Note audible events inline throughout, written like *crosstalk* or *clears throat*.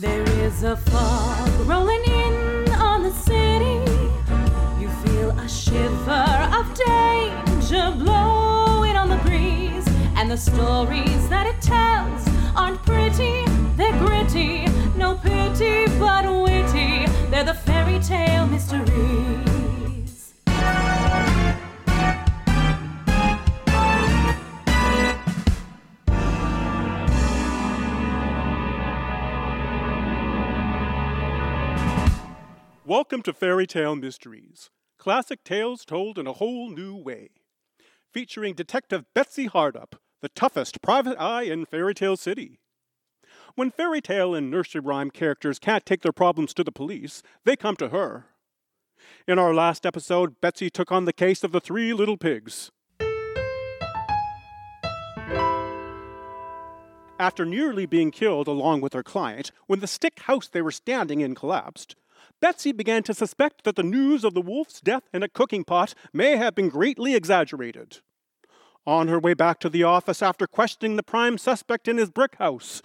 There is a fog rolling in on the city. You feel a shiver of danger blowing on the breeze. And the stories that it tells aren't pretty, they're gritty. No pity, but witty. They're the fairy tale mysteries. Welcome to Fairy Tale Mysteries, classic tales told in a whole new way. Featuring Detective Betsy Hardup, the toughest private eye in Fairy Tale City. When fairy tale and nursery rhyme characters can't take their problems to the police, they come to her. In our last episode, Betsy took on the case of the three little pigs. After nearly being killed along with her client, when the stick house they were standing in collapsed, Betsy began to suspect that the news of the wolf's death in a cooking pot may have been greatly exaggerated. On her way back to the office after questioning the prime suspect in his brick house,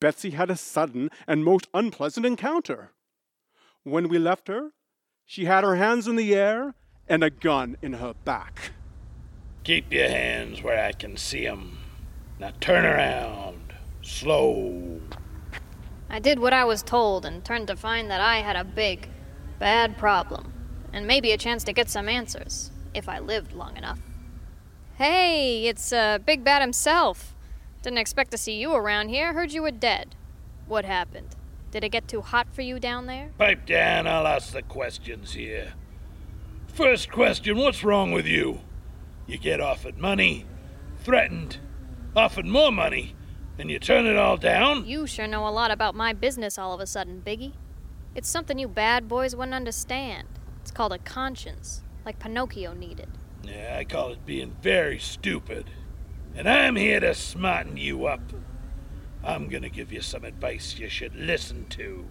Betsy had a sudden and most unpleasant encounter. When we left her, she had her hands in the air and a gun in her back. Keep your hands where I can see 'em. Now turn around. Slow. I did what I was told and turned to find that I had a big, bad problem. And maybe a chance to get some answers, if I lived long enough. Hey, it's uh, Big Bad himself. Didn't expect to see you around here. Heard you were dead. What happened? Did it get too hot for you down there? Pipe down, I'll ask the questions here. First question What's wrong with you? You get offered money, threatened, offered more money, and you turn it all down? You sure know a lot about my business all of a sudden, Biggie. It's something you bad boys wouldn't understand. It's called a conscience, like Pinocchio needed. Yeah, I call it being very stupid. And I'm here to smarten you up. I'm gonna give you some advice you should listen to.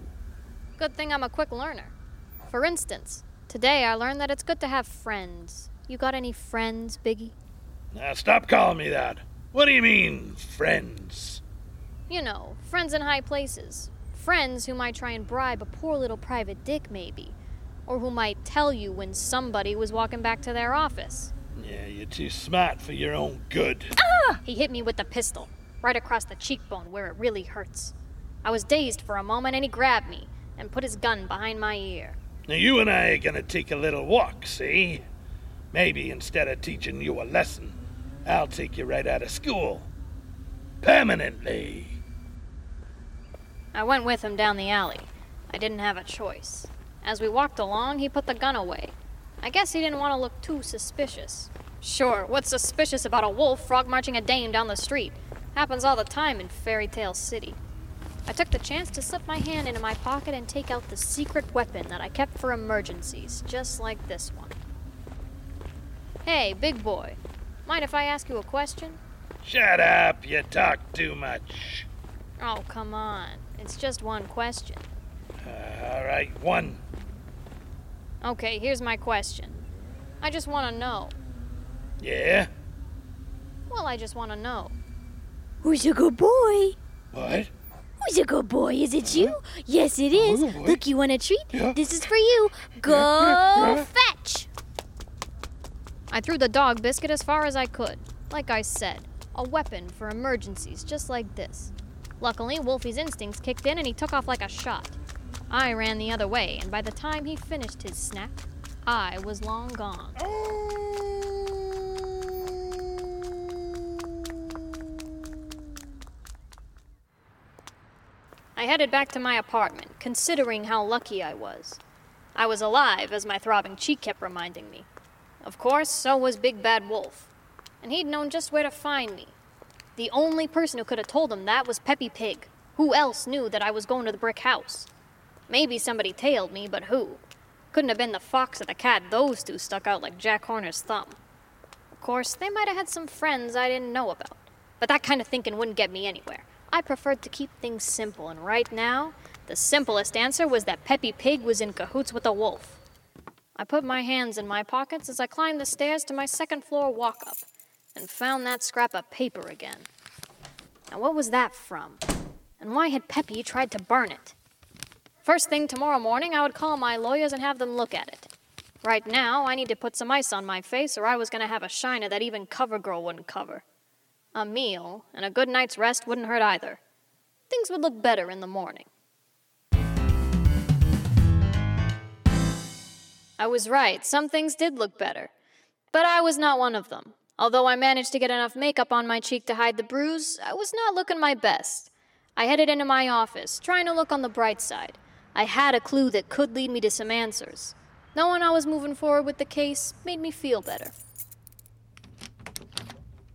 Good thing I'm a quick learner. For instance, today I learned that it's good to have friends. You got any friends, Biggie? Now stop calling me that. What do you mean, friends? You know, friends in high places. Friends who might try and bribe a poor little private dick, maybe. Or who might tell you when somebody was walking back to their office. Yeah, you're too smart for your own good. Ah! He hit me with the pistol, right across the cheekbone where it really hurts. I was dazed for a moment and he grabbed me and put his gun behind my ear. Now you and I are gonna take a little walk, see? Maybe instead of teaching you a lesson, I'll take you right out of school. Permanently. I went with him down the alley. I didn't have a choice. As we walked along, he put the gun away. I guess he didn't want to look too suspicious. Sure, what's suspicious about a wolf frog marching a dame down the street? Happens all the time in Fairy Tale City. I took the chance to slip my hand into my pocket and take out the secret weapon that I kept for emergencies, just like this one. Hey, big boy, mind if I ask you a question? Shut up, you talk too much. Oh, come on. It's just one question. Uh, all right, one. Okay, here's my question. I just want to know. Yeah? Well, I just want to know. Who's a good boy? What? Who's a good boy? Is it you? Yes, it is. Look, you want a treat? Yeah. This is for you. Go yeah. fetch. I threw the dog biscuit as far as I could. Like I said, a weapon for emergencies just like this. Luckily, Wolfie's instincts kicked in and he took off like a shot. I ran the other way, and by the time he finished his snack, I was long gone. I headed back to my apartment, considering how lucky I was. I was alive, as my throbbing cheek kept reminding me. Of course, so was Big Bad Wolf. And he'd known just where to find me. The only person who could have told him that was Peppy Pig. Who else knew that I was going to the brick house? Maybe somebody tailed me, but who? Couldn't have been the fox or the cat, those two stuck out like Jack Horner's thumb. Of course, they might have had some friends I didn't know about, but that kind of thinking wouldn't get me anywhere. I preferred to keep things simple, and right now, the simplest answer was that Peppy Pig was in cahoots with a wolf. I put my hands in my pockets as I climbed the stairs to my second floor walk up and found that scrap of paper again. Now, what was that from? And why had Peppy tried to burn it? First thing tomorrow morning, I would call my lawyers and have them look at it. Right now, I need to put some ice on my face, or I was going to have a shiner that even CoverGirl wouldn't cover. A meal and a good night's rest wouldn't hurt either. Things would look better in the morning. I was right, some things did look better. But I was not one of them. Although I managed to get enough makeup on my cheek to hide the bruise, I was not looking my best. I headed into my office, trying to look on the bright side. I had a clue that could lead me to some answers. Knowing I was moving forward with the case made me feel better.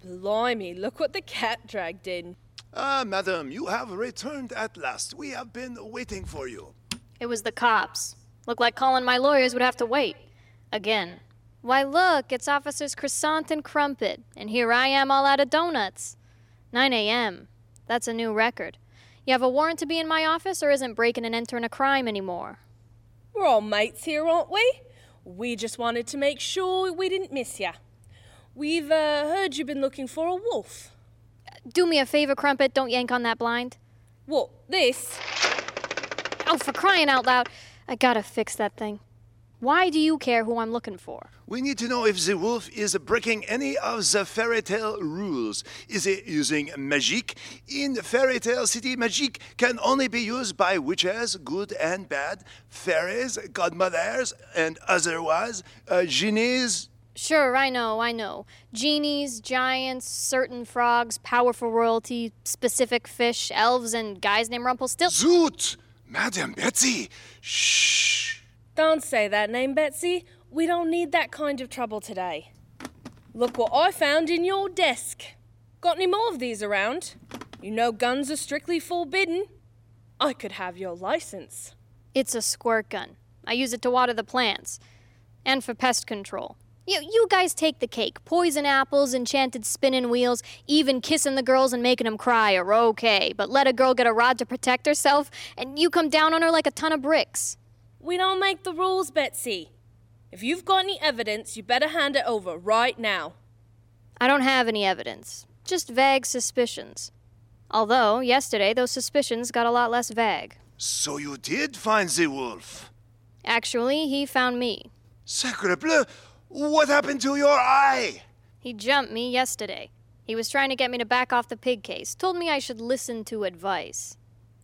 Blimey, look what the cat dragged in. Ah, madam, you have returned at last. We have been waiting for you. It was the cops. Looked like calling my lawyers would have to wait. Again. Why, look, it's Officers Croissant and Crumpet, and here I am all out of donuts. 9 a.m. That's a new record. You have a warrant to be in my office, or isn't breaking and entering a crime anymore? We're all mates here, aren't we? We just wanted to make sure we didn't miss ya. We've uh, heard you've been looking for a wolf. Do me a favor, Crumpet, don't yank on that blind. What, this? Oh, for crying out loud, I gotta fix that thing. Why do you care who I'm looking for? We need to know if the wolf is breaking any of the fairy tale rules. Is it using magic? In fairy tale city, magic can only be used by witches, good and bad, fairies, godmothers, and otherwise, uh, genies. Sure, I know, I know. Genies, giants, certain frogs, powerful royalty, specific fish, elves, and guys named Rumpelstiltskin. Zoot! Madam Betsy! Shh! Don't say that name, Betsy. We don't need that kind of trouble today. Look what I found in your desk. Got any more of these around? You know guns are strictly forbidden. I could have your license. It's a squirt gun. I use it to water the plants. And for pest control. You, you guys take the cake. Poison apples, enchanted spinning wheels, even kissing the girls and making them cry are okay. But let a girl get a rod to protect herself, and you come down on her like a ton of bricks. We don't make the rules, Betsy. If you've got any evidence, you better hand it over right now. I don't have any evidence, just vague suspicions. Although, yesterday, those suspicions got a lot less vague. So you did find the wolf? Actually, he found me. Sacre bleu! What happened to your eye? He jumped me yesterday. He was trying to get me to back off the pig case, told me I should listen to advice.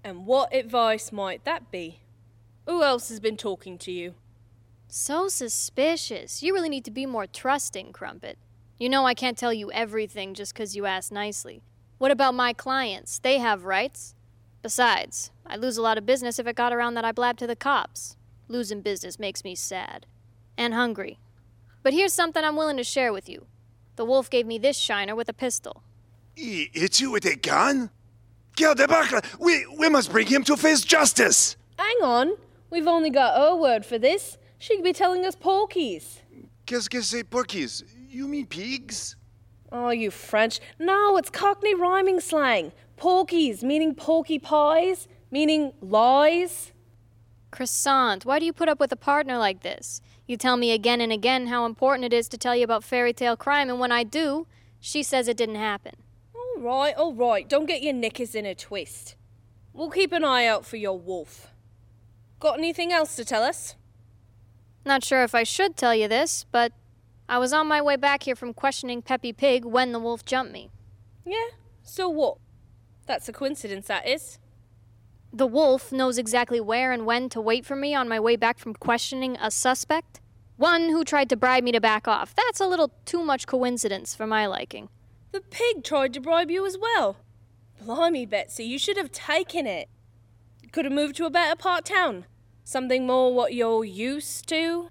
And what advice might that be? Who else has been talking to you? So suspicious. You really need to be more trusting, Crumpet. You know I can't tell you everything just 'cause you ask nicely. What about my clients? They have rights. Besides, I'd lose a lot of business if it got around that I blabbed to the cops. Losing business makes me sad. And hungry. But here's something I'm willing to share with you. The wolf gave me this shiner with a pistol. He hit you with a gun? Garde Debacle! We, we must bring him to face justice! Hang on. We've only got her word for this. She could be telling us porkies. Qu'est-ce que c'est porkies? You mean pigs? Oh, you French. No, it's Cockney rhyming slang. Porkies, meaning porky pies, meaning lies. Croissant, why do you put up with a partner like this? You tell me again and again how important it is to tell you about fairy tale crime, and when I do, she says it didn't happen. All right, all right. Don't get your knickers in a twist. We'll keep an eye out for your wolf. Got anything else to tell us? Not sure if I should tell you this, but I was on my way back here from questioning Peppy Pig when the wolf jumped me. Yeah, so what? That's a coincidence, that is. The wolf knows exactly where and when to wait for me on my way back from questioning a suspect. One who tried to bribe me to back off. That's a little too much coincidence for my liking. The pig tried to bribe you as well. Blimey, Betsy, you should have taken it. Could have moved to a better part town. Something more what you're used to.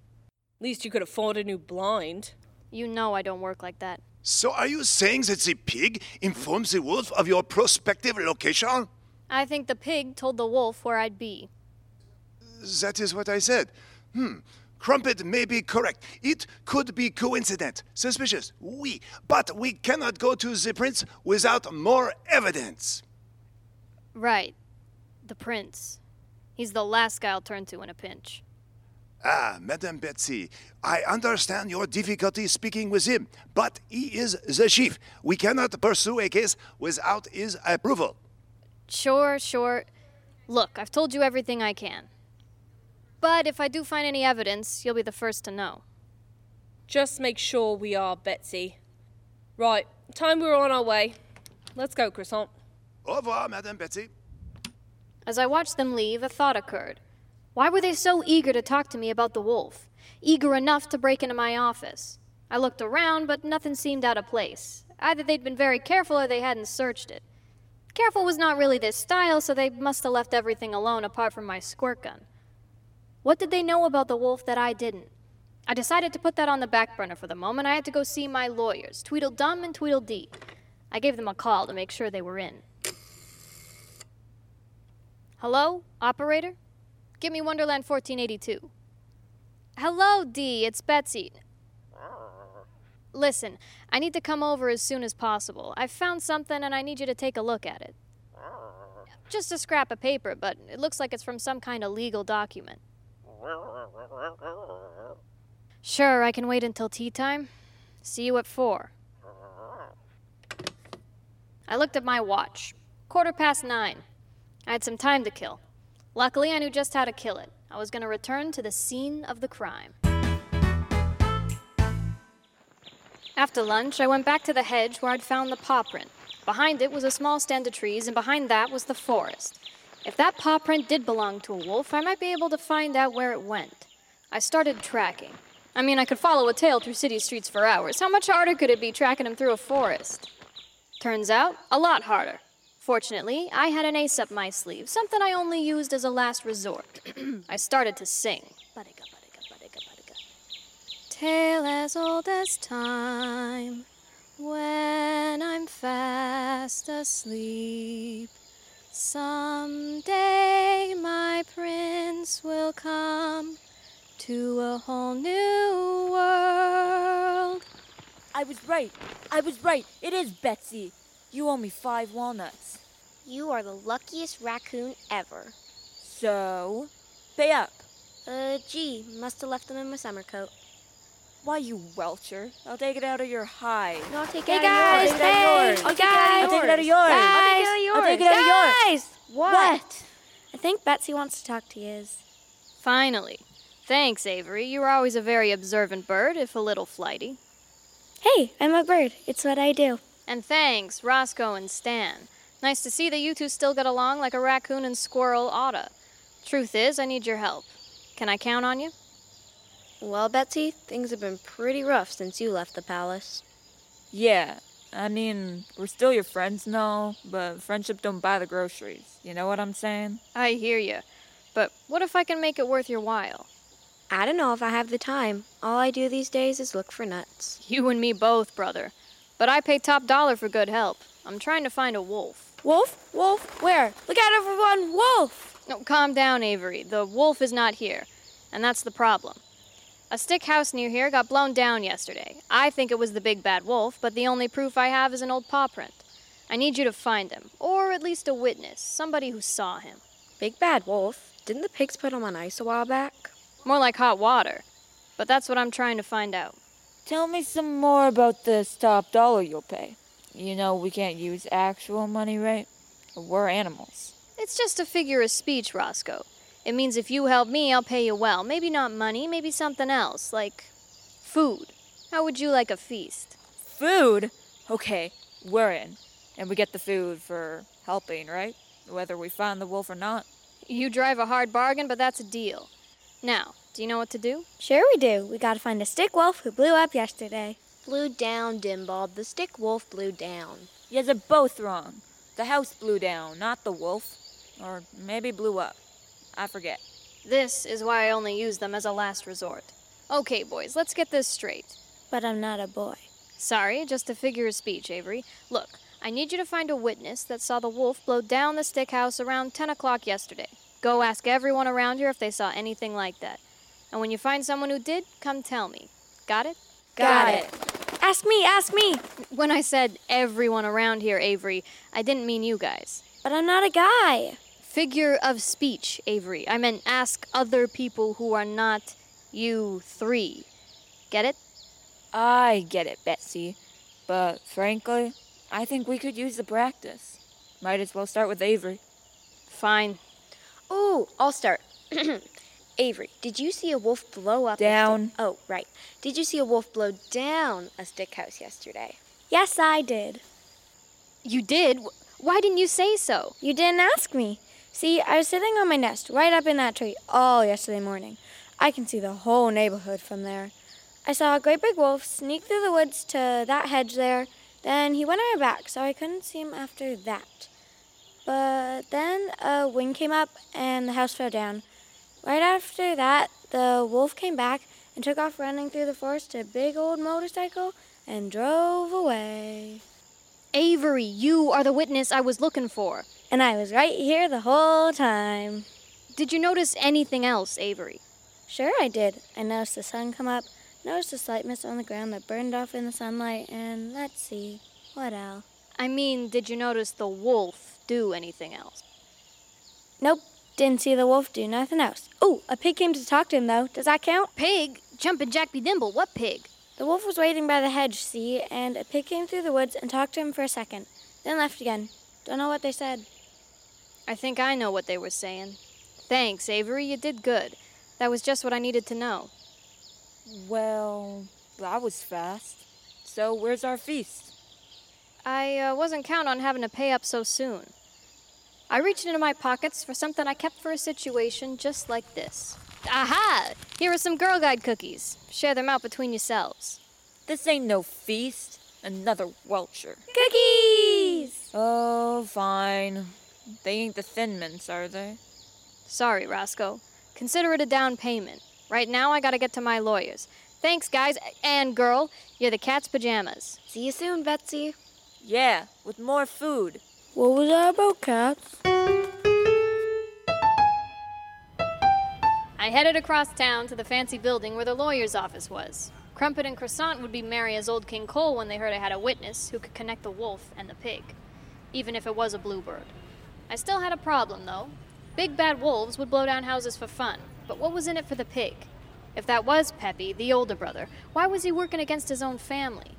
At least you could afford a new blind. You know I don't work like that. So are you saying that the pig informs the wolf of your prospective location? I think the pig told the wolf where I'd be. That is what I said. Hmm. Crumpet may be correct. It could be coincident, suspicious, oui, but we cannot go to the prince without more evidence. Right. The prince. He's the last guy I'll turn to in a pinch. Ah, Madame Betsy, I understand your difficulty speaking with him, but he is the chief. We cannot pursue a case without his approval. Sure, sure. Look, I've told you everything I can. But if I do find any evidence, you'll be the first to know. Just make sure we are, Betsy. Right, time we're on our way. Let's go, Croissant. Au revoir, Madame Betsy. As I watched them leave, a thought occurred. Why were they so eager to talk to me about the wolf? Eager enough to break into my office. I looked around, but nothing seemed out of place. Either they'd been very careful or they hadn't searched it. Careful was not really their style, so they must have left everything alone apart from my squirt gun. What did they know about the wolf that I didn't? I decided to put that on the back burner for the moment. I had to go see my lawyers, Tweedledum and Tweedledee. I gave them a call to make sure they were in. Hello, operator? Give me Wonderland 1482. Hello, Dee, it's Betsy. Listen, I need to come over as soon as possible. I've found something and I need you to take a look at it. Just a scrap of paper, but it looks like it's from some kind of legal document. Sure, I can wait until tea time. See you at four. I looked at my watch. Quarter past nine. I had some time to kill. Luckily, I knew just how to kill it. I was going to return to the scene of the crime. After lunch, I went back to the hedge where I'd found the paw print. Behind it was a small stand of trees, and behind that was the forest. If that paw print did belong to a wolf, I might be able to find out where it went. I started tracking. I mean, I could follow a tail through city streets for hours. How much harder could it be tracking him through a forest? Turns out, a lot harder. Fortunately, I had an ace up my sleeve, something I only used as a last resort. *clears throat* I started to sing. Tale as old as time, when I'm fast asleep. Someday my prince will come to a whole new world. I was right. I was right. It is Betsy. You owe me five walnuts. You are the luckiest raccoon ever. So, pay up. Uh, gee, must have left them in my summer coat. Why, you welcher. I'll take it out of your hide. No, I'll take Hey, it guys, out of hey, yours. I'll I'll take it out of take it yours. yours. Guys, I'll I'll take it out of yours. Guys, what? I think Betsy wants to talk to you. Finally. Thanks, Avery. You were always a very observant bird, if a little flighty. Hey, I'm a bird. It's what I do. And thanks, Roscoe and Stan. Nice to see that you two still get along like a raccoon and squirrel oughta. Truth is, I need your help. Can I count on you? Well, Betsy, things have been pretty rough since you left the palace. Yeah, I mean, we're still your friends and all, but friendship don't buy the groceries. You know what I'm saying? I hear you. But what if I can make it worth your while? I don't know if I have the time. All I do these days is look for nuts. You and me both, brother. But I pay top dollar for good help. I'm trying to find a wolf. Wolf? Wolf? Where? Look out, everyone! Wolf! No, calm down, Avery. The wolf is not here. And that's the problem. A stick house near here got blown down yesterday. I think it was the big bad wolf, but the only proof I have is an old paw print. I need you to find him, or at least a witness, somebody who saw him. Big bad wolf? Didn't the pigs put him on ice a while back? More like hot water. But that's what I'm trying to find out. Tell me some more about this top dollar you'll pay. You know, we can't use actual money, right? We're animals. It's just a figure of speech, Roscoe. It means if you help me, I'll pay you well. Maybe not money, maybe something else, like food. How would you like a feast? Food? Okay, we're in. And we get the food for helping, right? Whether we find the wolf or not. You drive a hard bargain, but that's a deal. Now, do you know what to do? Sure we do. We gotta find a stick wolf who blew up yesterday. Blew down, Dimbob. The stick wolf blew down. You guys are both wrong. The house blew down, not the wolf. Or maybe blew up. I forget. This is why I only use them as a last resort. Okay, boys, let's get this straight. But I'm not a boy. Sorry, just a figure of speech, Avery. Look, I need you to find a witness that saw the wolf blow down the stick house around 10 o'clock yesterday. Go ask everyone around here if they saw anything like that. And when you find someone who did, come tell me. Got it? Got it. Ask me, ask me. When I said everyone around here, Avery, I didn't mean you guys. But I'm not a guy. Figure of speech, Avery. I meant ask other people who are not you three. Get it? I get it, Betsy. But frankly, I think we could use the practice. Might as well start with Avery. Fine. Ooh, I'll start. *clears throat* Avery, did you see a wolf blow up? Down. oh, right. Did you see a wolf blow down a stick house yesterday? Yes, I did. You did? Why didn't you say so? You didn't ask me. See, I was sitting on my nest right up in that tree all yesterday morning. I can see the whole neighborhood from there. I saw a great big wolf sneak through the woods to that hedge there. Then he went on my back, so I couldn't see him after that. But then a wind came up and the house fell down. Right after that, the wolf came back and took off running through the forest to a big old motorcycle and drove away. Avery, you are the witness I was looking for. And I was right here the whole time. Did you notice anything else, Avery? Sure, I did. I noticed the sun come up, noticed a slight mist on the ground that burned off in the sunlight, and let's see, what else? I mean, did you notice the wolf do anything else? Nope, didn't see the wolf do nothing else. Oh, a pig came to talk to him, though. Does that count? Pig? Jumpin' Jack be Dimble, what pig? The wolf was waiting by the hedge, see, and a pig came through the woods and talked to him for a second, then left again. Don't know what they said. I think I know what they were saying. Thanks, Avery, you did good. That was just what I needed to know. Well, that was fast. So, where's our feast? I uh, wasn't counting on having to pay up so soon. I reached into my pockets for something I kept for a situation just like this. Aha! Here are some Girl Guide cookies. Share them out between yourselves. This ain't no feast. Another Welcher. Cookies! Oh, fine. They ain't the Thin Mints, are they? Sorry, Roscoe. Consider it a down payment. Right now, I gotta get to my lawyers. Thanks, guys. And girl, you're the cat's pajamas. See you soon, Betsy. Yeah, with more food. What was that about, cats? I headed across town to the fancy building where the lawyer's office was. Crumpet and Croissant would be merry as old King Cole when they heard I had a witness who could connect the wolf and the pig, even if it was a bluebird. I still had a problem, though. Big bad wolves would blow down houses for fun, but what was in it for the pig? If that was Peppy, the older brother, why was he working against his own family?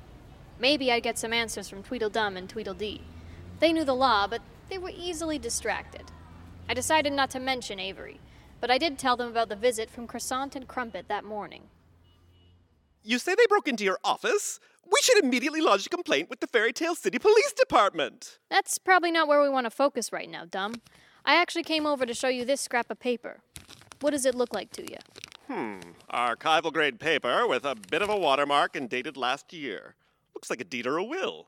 Maybe I'd get some answers from Tweedledum and Tweedledee. They knew the law, but they were easily distracted. I decided not to mention Avery, but I did tell them about the visit from Croissant and Crumpet that morning. You say they broke into your office? We should immediately lodge a complaint with the Fairy Tale City Police Department. That's probably not where we want to focus right now, dumb. I actually came over to show you this scrap of paper. What does it look like to you? Hmm. Archival grade paper with a bit of a watermark and dated last year. Looks like a deed or a will.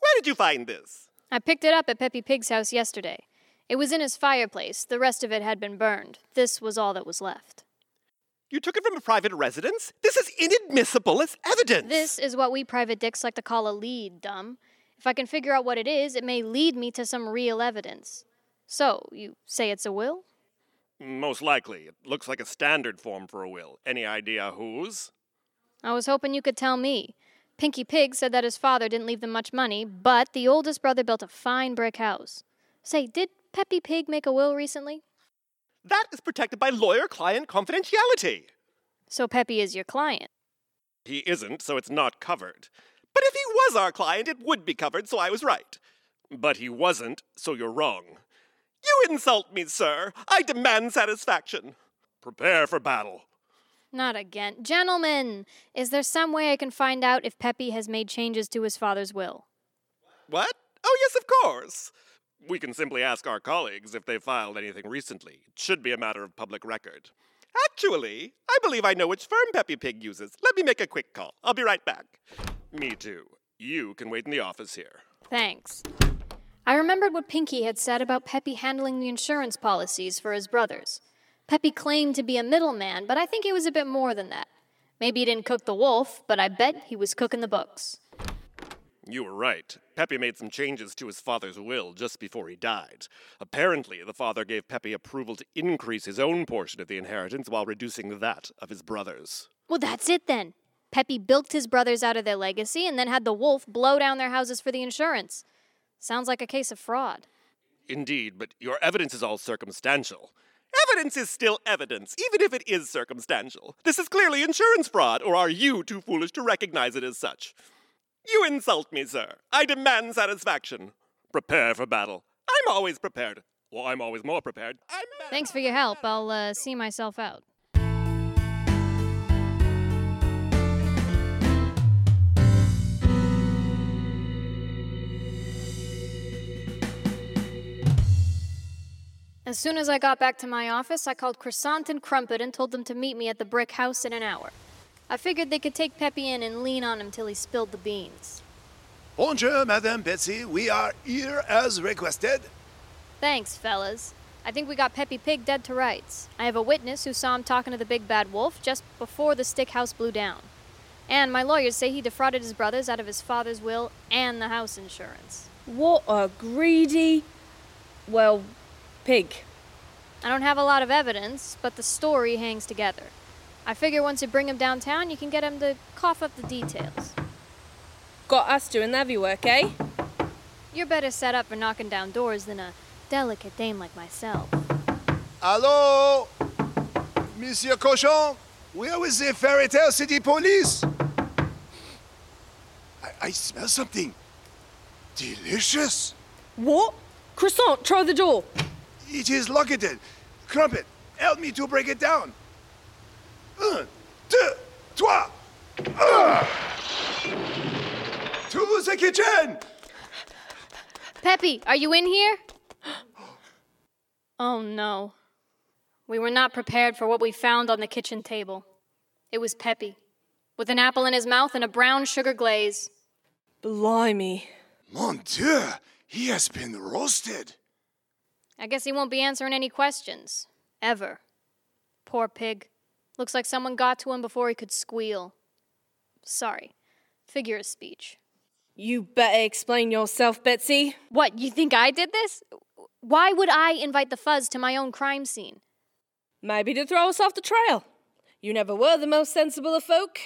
Where did you find this? I picked it up at Peppy Pig's house yesterday. It was in his fireplace. The rest of it had been burned. This was all that was left. You took it from a private residence? This is inadmissible as evidence. This is what we private dicks like to call a lead, dumb. If I can figure out what it is, it may lead me to some real evidence. So, you say it's a will? Most likely. It looks like a standard form for a will. Any idea whose? I was hoping you could tell me. Pinky Pig said that his father didn't leave them much money, but the oldest brother built a fine brick house. Say, did Peppy Pig make a will recently? That is protected by lawyer client confidentiality. So Peppy is your client. He isn't, so it's not covered. But if he was our client, it would be covered, so I was right. But he wasn't, so you're wrong. You insult me, sir. I demand satisfaction. Prepare for battle. Not again. Gentlemen, is there some way I can find out if Peppy has made changes to his father's will? What? Oh, yes, of course. We can simply ask our colleagues if they've filed anything recently. It should be a matter of public record. Actually, I believe I know which firm Peppy Pig uses. Let me make a quick call. I'll be right back. Me too. You can wait in the office here. Thanks. I remembered what Pinky had said about Peppy handling the insurance policies for his brothers. Peppy claimed to be a middleman, but I think he was a bit more than that. Maybe he didn't cook the wolf, but I bet he was cooking the books. You were right. Peppy made some changes to his father's will just before he died. Apparently, the father gave Peppy approval to increase his own portion of the inheritance while reducing that of his brothers. Well, that's it then. Peppy bilked his brothers out of their legacy and then had the wolf blow down their houses for the insurance. Sounds like a case of fraud. Indeed, but your evidence is all circumstantial. Evidence is still evidence, even if it is circumstantial. This is clearly insurance fraud, or are you too foolish to recognize it as such? You insult me, sir. I demand satisfaction. Prepare for battle. I'm always prepared. Well, I'm always more prepared. I'm Thanks for your help. I'll uh, see myself out. As soon as I got back to my office, I called Croissant and Crumpet and told them to meet me at the brick house in an hour. I figured they could take Peppy in and lean on him till he spilled the beans. Bonjour, Madame Betsy. We are here as requested. Thanks, fellas. I think we got Peppy Pig dead to rights. I have a witness who saw him talking to the big bad wolf just before the stick house blew down. And my lawyers say he defrauded his brothers out of his father's will and the house insurance. What a greedy. Well, pig. I don't have a lot of evidence, but the story hangs together. I figure once you bring him downtown, you can get him to cough up the details. Got us doing the heavy work, eh? You're better set up for knocking down doors than a delicate dame like myself. Hello? Monsieur Cochon? Where is the Fairy Tale City Police? I, I smell something. Delicious. What? Croissant, try the door. It is locked. In. Crumpet, help me to break it down. Un, deux, trois. To the kitchen! Peppy, are you in here? oh no. We were not prepared for what we found on the kitchen table. It was Peppy, with an apple in his mouth and a brown sugar glaze. Blimey. Mon Dieu, he has been roasted. I guess he won't be answering any questions. Ever. Poor pig. Looks like someone got to him before he could squeal. Sorry. Figure of speech. You better explain yourself, Betsy. What, you think I did this? Why would I invite the fuzz to my own crime scene? Maybe to throw us off the trail. You never were the most sensible of folk.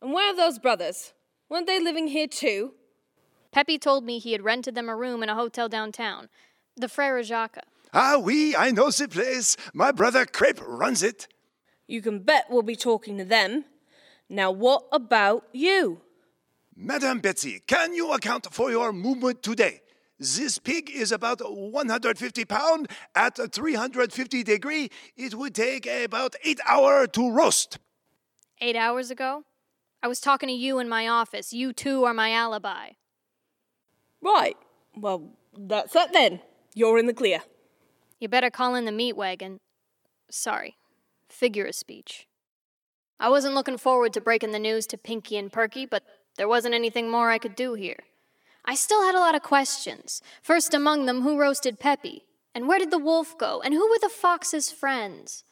And where are those brothers? Weren't they living here too? Peppy told me he had rented them a room in a hotel downtown, the Frere Jacques. Ah, oui, I know the place. My brother Crepe runs it. You can bet we'll be talking to them. Now, what about you? Madame Betsy, can you account for your movement today? This pig is about 150 pound. At 350 degree, it would take about eight hour to roast. Eight hours ago? I was talking to you in my office. You two are my alibi. Right. Well, that's it then. You're in the clear. You better call in the meat wagon. Sorry. Figure of speech. I wasn't looking forward to breaking the news to Pinky and Perky, but there wasn't anything more I could do here. I still had a lot of questions. First among them, who roasted Peppy? And where did the wolf go? And who were the fox's friends?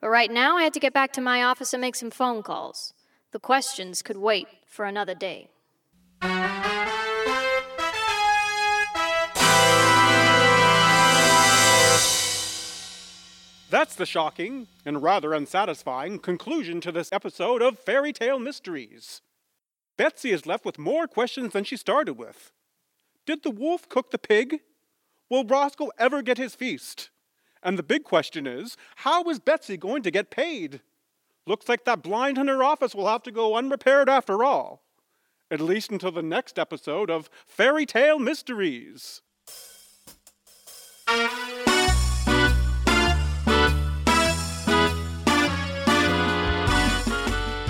But right now, I had to get back to my office and make some phone calls. The questions could wait for another day. That's the shocking and rather unsatisfying conclusion to this episode of Fairy Tale Mysteries. Betsy is left with more questions than she started with. Did the wolf cook the pig? Will Roscoe ever get his feast? And the big question is how is Betsy going to get paid? Looks like that blind in her office will have to go unrepaired after all. At least until the next episode of Fairy Tale Mysteries.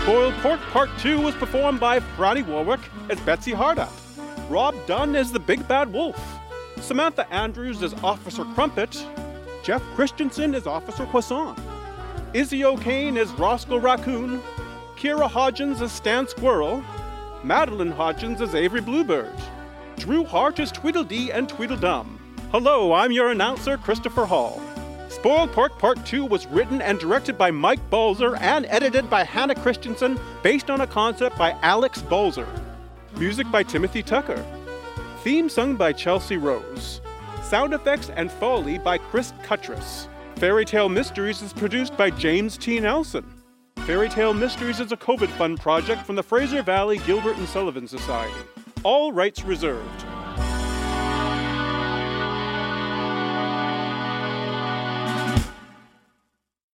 Spoiled Pork Part 2 was performed by Franny Warwick as Betsy Hardup, Rob Dunn as the Big Bad Wolf, Samantha Andrews as Officer Crumpet, Jeff Christensen as Officer Croissant, Izzy O'Kane as Roscoe Raccoon, Kira Hodgins as Stan Squirrel, Madeline Hodgins as Avery Bluebird, Drew Hart as Tweedledee and Tweedledum. Hello, I'm your announcer, Christopher Hall. Spoiled Pork Part 2 was written and directed by Mike Bolzer and edited by Hannah Christensen based on a concept by Alex Bolzer. Music by Timothy Tucker. Theme sung by Chelsea Rose. Sound effects and Foley by Chris Cuttress. Fairy Tale Mysteries is produced by James T. Nelson. Fairy Tale Mysteries is a COVID Fund project from the Fraser Valley Gilbert and Sullivan Society. All rights reserved.